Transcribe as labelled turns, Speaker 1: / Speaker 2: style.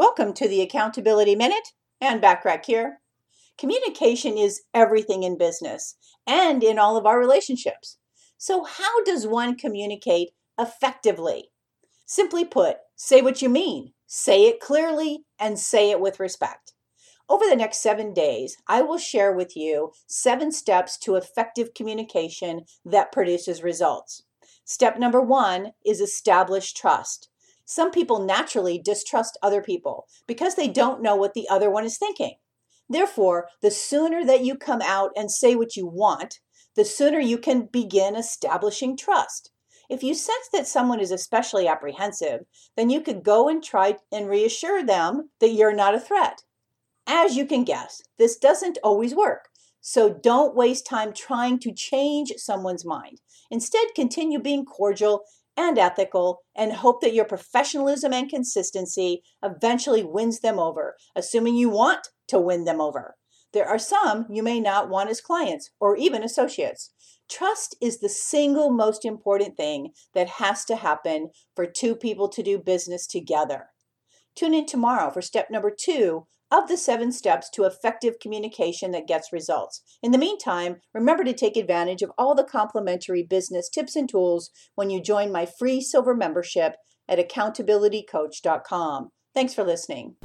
Speaker 1: Welcome to the Accountability Minute Ann Bachrach here. Communication is everything in business and in all of our relationships. So, how does one communicate effectively? Simply put, say what you mean, say it clearly, and say it with respect. Over the next seven days, I will share with you seven steps to effective communication that produces results. Step number one is establish trust. Some people naturally distrust other people because they don't know what the other one is thinking. Therefore, the sooner that you come out and say what you want, the sooner you can begin establishing trust. If you sense that someone is especially apprehensive, then you could go and try and reassure them that you're not a threat. As you can guess, this doesn't always work. So don't waste time trying to change someone's mind. Instead, continue being cordial and ethical and hope that your professionalism and consistency eventually wins them over, assuming you want to win them over. There are some you may not want as clients or even associates. Trust is the single most important thing that has to happen for two people to do business together. Tune in tomorrow for step number two of the seven steps to effective communication that gets results. In the meantime, remember to take advantage of all the complimentary business tips and tools when you join my free silver membership at accountabilitycoach.com. Thanks for listening.